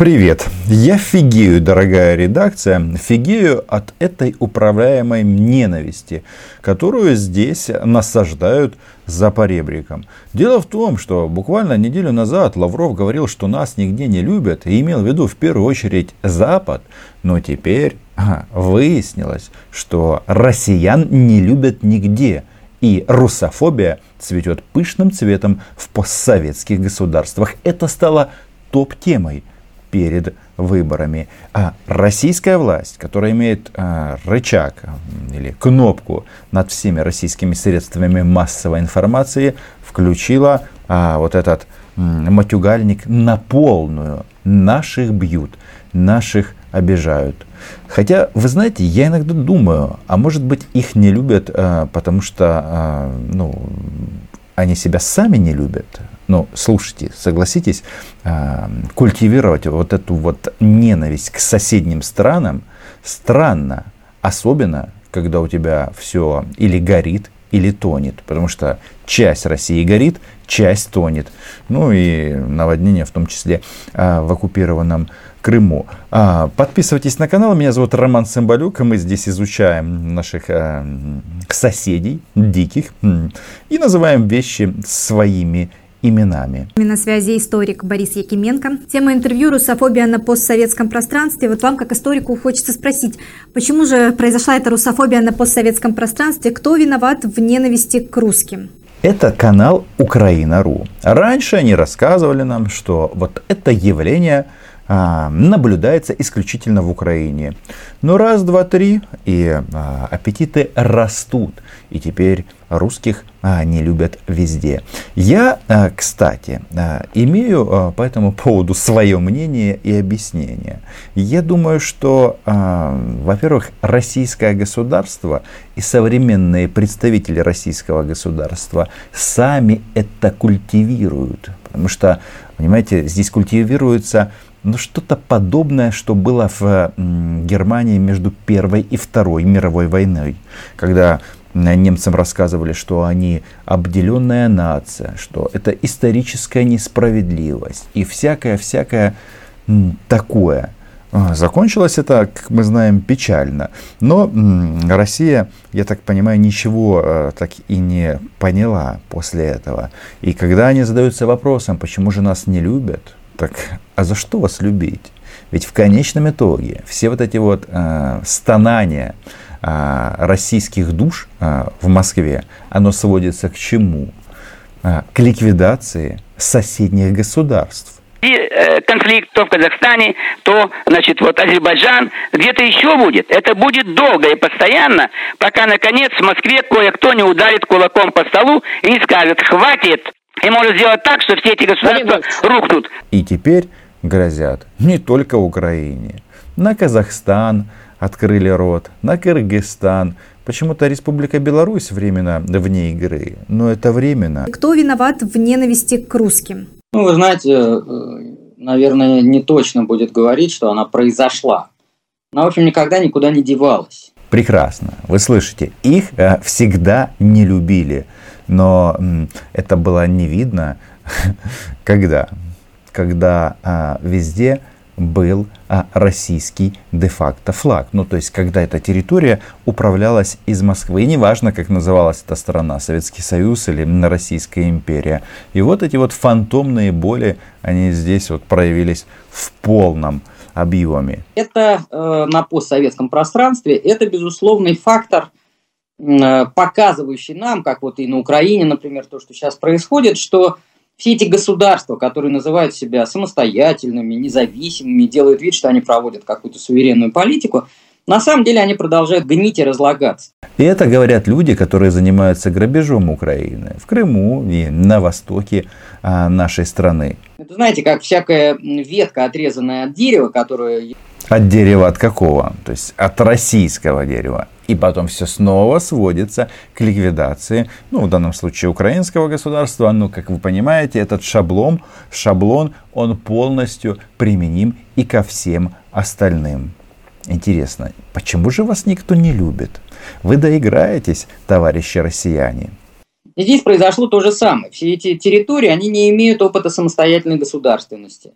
Привет! Я фигею, дорогая редакция, фигею от этой управляемой ненависти, которую здесь насаждают за поребриком. Дело в том, что буквально неделю назад Лавров говорил, что нас нигде не любят, и имел в виду в первую очередь Запад. Но теперь ага, выяснилось, что россиян не любят нигде. И русофобия цветет пышным цветом в постсоветских государствах. Это стало топ-темой перед выборами. А российская власть, которая имеет а, рычаг или кнопку над всеми российскими средствами массовой информации, включила а, вот этот м, матюгальник на полную. Наших бьют, наших обижают. Хотя, вы знаете, я иногда думаю, а может быть их не любят, а, потому что а, ну, они себя сами не любят. Но слушайте, согласитесь, а, культивировать вот эту вот ненависть к соседним странам странно. Особенно, когда у тебя все или горит, или тонет. Потому что часть России горит, часть тонет. Ну и наводнение в том числе а, в оккупированном Крыму. А, подписывайтесь на канал. Меня зовут Роман Цымбалюк. Мы здесь изучаем наших соседей, диких, и называем вещи своими именами. На связи историк Борис Якименко. Тема интервью «Русофобия на постсоветском пространстве». Вот вам, как историку, хочется спросить, почему же произошла эта русофобия на постсоветском пространстве? Кто виноват в ненависти к русским? Это канал Украина.ру. Раньше они рассказывали нам, что вот это явление – а, наблюдается исключительно в Украине. Но раз, два, три, и а, аппетиты растут. И теперь русских а, не любят везде. Я, кстати, имею по этому поводу свое мнение и объяснение. Я думаю, что, во-первых, российское государство и современные представители российского государства сами это культивируют. Потому что, понимаете, здесь культивируется ну, что-то подобное, что было в Германии между Первой и Второй мировой войной, когда немцам рассказывали, что они обделенная нация, что это историческая несправедливость и всякое-всякое такое. А, закончилось это, как мы знаем, печально. Но Россия, я так понимаю, ничего э, так и не поняла после этого. И когда они задаются вопросом, почему же нас не любят, так, а за что вас любить? Ведь в конечном итоге все вот эти вот э, стонания российских душ э, в Москве, оно сводится к чему? Э, к ликвидации соседних государств. И э, конфликт то в Казахстане, то, значит, вот Азербайджан, где-то еще будет. Это будет долго и постоянно, пока, наконец, в Москве кое-кто не ударит кулаком по столу и не скажет «хватит, и может сделать так, что все эти государства рухнут. И теперь грозят не только Украине. На Казахстан открыли рот, на Кыргызстан. Почему-то Республика Беларусь временно вне игры, но это временно. Кто виноват в ненависти к русским? Ну, вы знаете, э, наверное, не точно будет говорить, что она произошла. Она, в общем, никогда никуда не девалась. Прекрасно. Вы слышите, их э, всегда не любили но это было не видно, когда, когда а, везде был а, российский де-факто флаг. Ну, то есть, когда эта территория управлялась из Москвы. И неважно, как называлась эта страна, Советский Союз или Российская империя. И вот эти вот фантомные боли, они здесь вот проявились в полном объеме. Это э, на постсоветском пространстве, это безусловный фактор Э, показывающий нам, как вот и на Украине, например, то, что сейчас происходит, что все эти государства, которые называют себя самостоятельными, независимыми, делают вид, что они проводят какую-то суверенную политику, на самом деле они продолжают гнить и разлагаться. И это говорят люди, которые занимаются грабежом Украины в Крыму и на востоке а, нашей страны. Это знаете, как всякая ветка, отрезанная от дерева, которая... От дерева от какого? То есть от российского дерева. И потом все снова сводится к ликвидации, ну, в данном случае, украинского государства. Ну, как вы понимаете, этот шаблон, шаблон, он полностью применим и ко всем остальным. Интересно, почему же вас никто не любит? Вы доиграетесь, товарищи россияне. Здесь произошло то же самое. Все эти территории, они не имеют опыта самостоятельной государственности.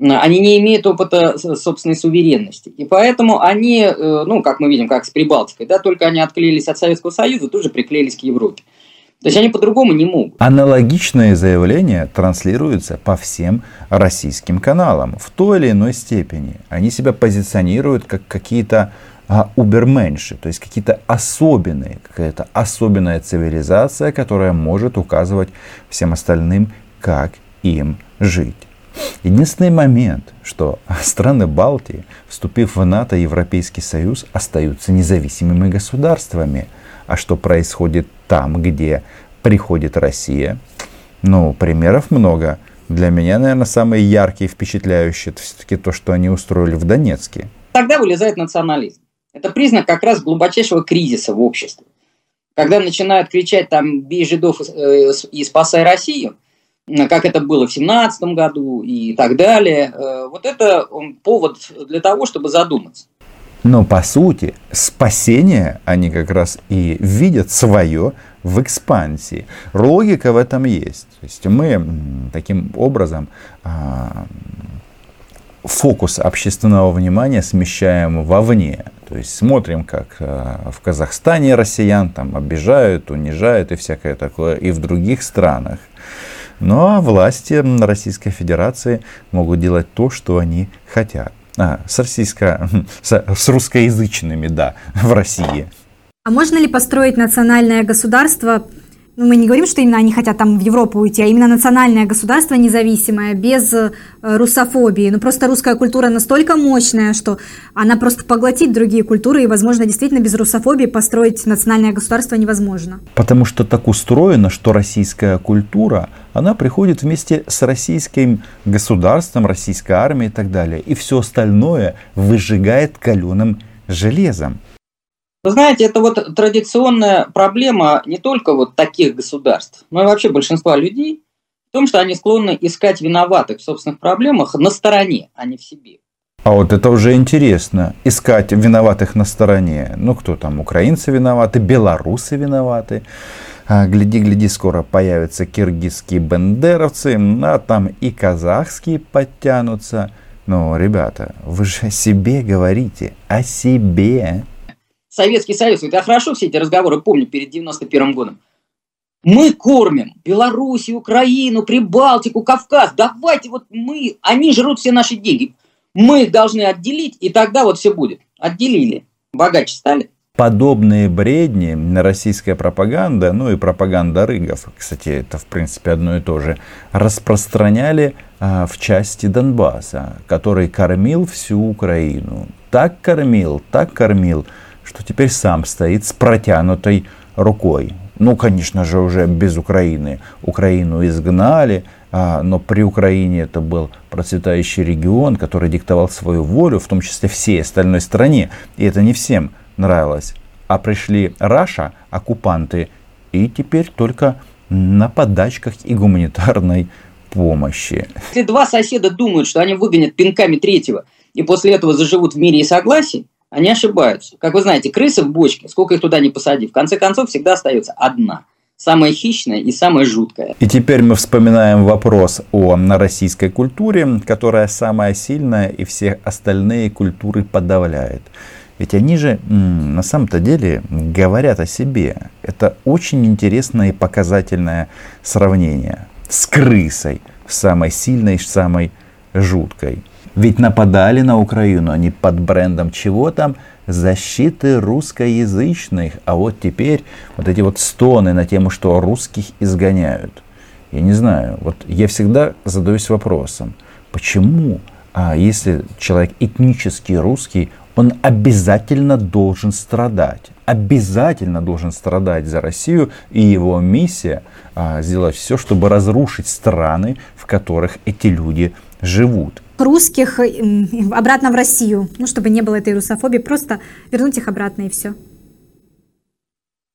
Они не имеют опыта собственной суверенности. И поэтому они, э, ну, как мы видим, как с Прибалтикой, да, только они отклеились от Советского Союза, тут же приклеились к Европе. То есть они по-другому не могут. Аналогичные заявления транслируются по всем российским каналам в той или иной степени. Они себя позиционируют как какие-то а, уберменши, то есть какие-то особенные, какая-то особенная цивилизация, которая может указывать всем остальным, как им жить. Единственный момент, что страны Балтии, вступив в НАТО и Европейский Союз, остаются независимыми государствами. А что происходит там, где приходит Россия? Ну, примеров много. Для меня, наверное, самые яркие и впечатляющие это все-таки то, что они устроили в Донецке. Тогда вылезает национализм. Это признак как раз глубочайшего кризиса в обществе. Когда начинают кричать там «бей жидов э, и спасай Россию», как это было в 2017 году и так далее. Э, вот это повод для того, чтобы задуматься. Но по сути, спасение они как раз и видят свое в экспансии. Логика в этом есть. То есть мы таким образом а, фокус общественного внимания смещаем вовне. То есть смотрим, как а, в Казахстане россиян там обижают, унижают и всякое такое, и в других странах. А власти Российской Федерации могут делать то, что они хотят. А, с, российско, с, с русскоязычными, да, в России. А можно ли построить национальное государство ну, мы не говорим, что именно они хотят там в Европу уйти, а именно национальное государство независимое, без э, русофобии. Ну, просто русская культура настолько мощная, что она просто поглотит другие культуры, и, возможно, действительно без русофобии построить национальное государство невозможно. Потому что так устроено, что российская культура, она приходит вместе с российским государством, российской армией и так далее. И все остальное выжигает каленым железом. Вы знаете, это вот традиционная проблема не только вот таких государств, но и вообще большинства людей в том, что они склонны искать виноватых в собственных проблемах на стороне, а не в себе. А вот это уже интересно. Искать виноватых на стороне. Ну, кто там, украинцы виноваты, белорусы виноваты. А, гляди, гляди, скоро появятся киргизские бендеровцы, а там и казахские подтянутся. Ну, ребята, вы же о себе говорите, о себе. Советский Союз, я хорошо все эти разговоры помню перед 91 годом. Мы кормим Белоруссию, Украину, Прибалтику, Кавказ. Давайте вот мы, они жрут все наши деньги. Мы их должны отделить, и тогда вот все будет. Отделили. Богаче стали. Подобные бредни российская пропаганда, ну и пропаганда рыгов, кстати, это в принципе одно и то же, распространяли а, в части Донбасса, который кормил всю Украину. Так кормил, так кормил, что теперь сам стоит с протянутой рукой. Ну, конечно же, уже без Украины. Украину изгнали, а, но при Украине это был процветающий регион, который диктовал свою волю, в том числе всей остальной стране. И это не всем нравилось. А пришли Раша, оккупанты, и теперь только на подачках и гуманитарной помощи. Если два соседа думают, что они выгонят пинками третьего, и после этого заживут в мире и согласии, они ошибаются. Как вы знаете, крысы в бочке, сколько их туда не посади, в конце концов всегда остается одна. Самая хищная и самая жуткая. И теперь мы вспоминаем вопрос о российской культуре, которая самая сильная и все остальные культуры подавляет. Ведь они же на самом-то деле говорят о себе. Это очень интересное и показательное сравнение с крысой, самой сильной, самой жуткой. Ведь нападали на Украину они под брендом чего там? Защиты русскоязычных. А вот теперь вот эти вот стоны на тему, что русских изгоняют. Я не знаю, вот я всегда задаюсь вопросом, почему, а если человек этнический русский, он обязательно должен страдать. Обязательно должен страдать за Россию. И его миссия а, сделать все, чтобы разрушить страны, в которых эти люди русских обратно в Россию, ну, чтобы не было этой русофобии, просто вернуть их обратно и все.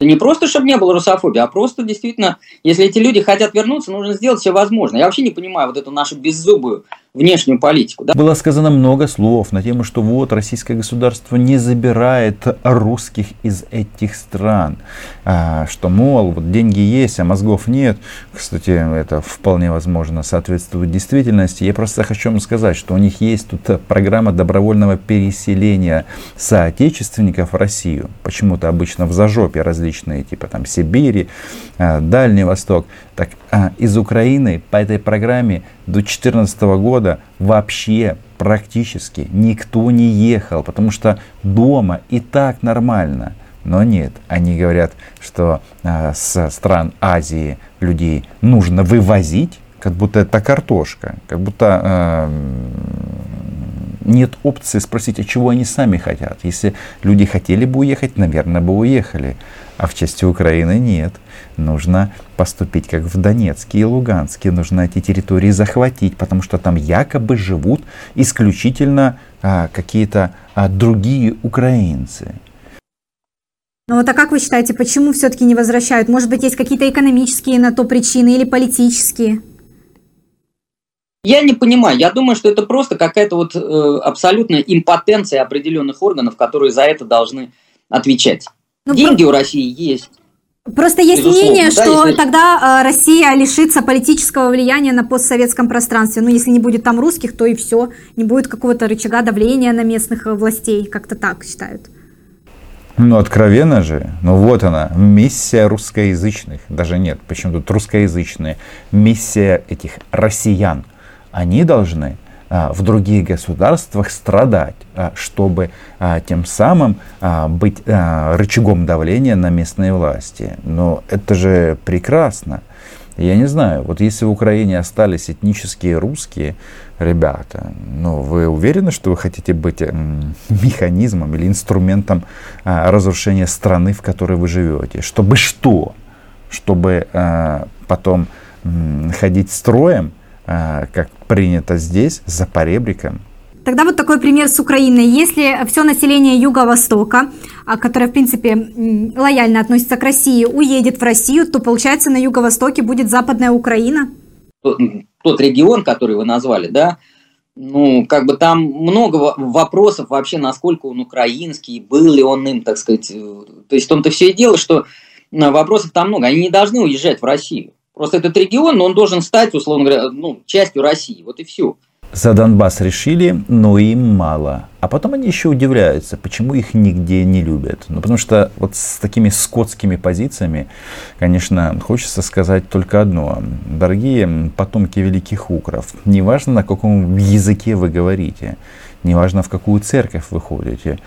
Не просто, чтобы не было русофобии, а просто действительно, если эти люди хотят вернуться, нужно сделать все возможное. Я вообще не понимаю вот эту нашу беззубую внешнюю политику. Да? Было сказано много слов на тему, что вот российское государство не забирает русских из этих стран, а, что, мол, вот деньги есть, а мозгов нет. Кстати, это вполне возможно соответствует действительности. Я просто хочу вам сказать, что у них есть тут программа добровольного переселения соотечественников в Россию. Почему-то обычно в зажопе различные, типа там Сибири, а, Дальний Восток. Так а, из Украины по этой программе до 2014 года вообще практически никто не ехал, потому что дома и так нормально. Но нет, они говорят, что э, с стран Азии людей нужно вывозить, как будто это картошка, как будто э, нет опции спросить, а чего они сами хотят. Если люди хотели бы уехать, наверное, бы уехали. А в части Украины нет. Нужно поступить как в Донецке и Луганске. Нужно эти территории захватить, потому что там якобы живут исключительно а, какие-то а, другие украинцы. Ну вот а как вы считаете, почему все-таки не возвращают? Может быть, есть какие-то экономические на то причины или политические? Я не понимаю. Я думаю, что это просто какая-то вот э, абсолютная импотенция определенных органов, которые за это должны отвечать. Ну, Деньги про... у России есть. Просто есть Безусловно, мнение, да, что если... тогда э, Россия лишится политического влияния на постсоветском пространстве. Ну, если не будет там русских, то и все. Не будет какого-то рычага давления на местных э, властей. Как-то так считают. Ну, откровенно же, ну вот она, миссия русскоязычных, даже нет, почему тут русскоязычные, миссия этих россиян. Они должны в других государствах страдать, а, чтобы а, тем самым быть рычагом давления на местные власти. Но это же прекрасно. Я не знаю, вот если в Украине остались этнические русские ребята, ну, вы уверены, что вы хотите быть механизмом или инструментом разрушения страны, в которой вы живете? Чтобы что? Чтобы потом ходить строем, а, как принято здесь, за поребриком. Тогда вот такой пример с Украиной. Если все население Юго-Востока, а, которое, в принципе, лояльно относится к России, уедет в Россию, то, получается, на Юго-Востоке будет Западная Украина? Тот, тот регион, который вы назвали, да, ну, как бы там много вопросов вообще, насколько он украинский, был ли он им, так сказать. Э, то есть в том-то все и дело, что э, вопросов там много. Они не должны уезжать в Россию. Просто этот регион, он должен стать, условно говоря, ну, частью России. Вот и все. За Донбасс решили, но им мало. А потом они еще удивляются, почему их нигде не любят. Ну, потому что вот с такими скотскими позициями, конечно, хочется сказать только одно. Дорогие потомки великих укров, неважно, на каком языке вы говорите, неважно, в какую церковь вы ходите,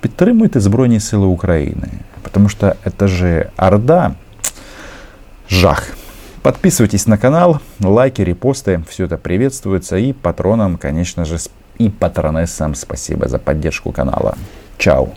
підтримуйте Збройні силы Украины. Потому что это же Орда, жах. Подписывайтесь на канал, лайки, репосты, все это приветствуется. И патронам, конечно же, и патронессам спасибо за поддержку канала. Чао!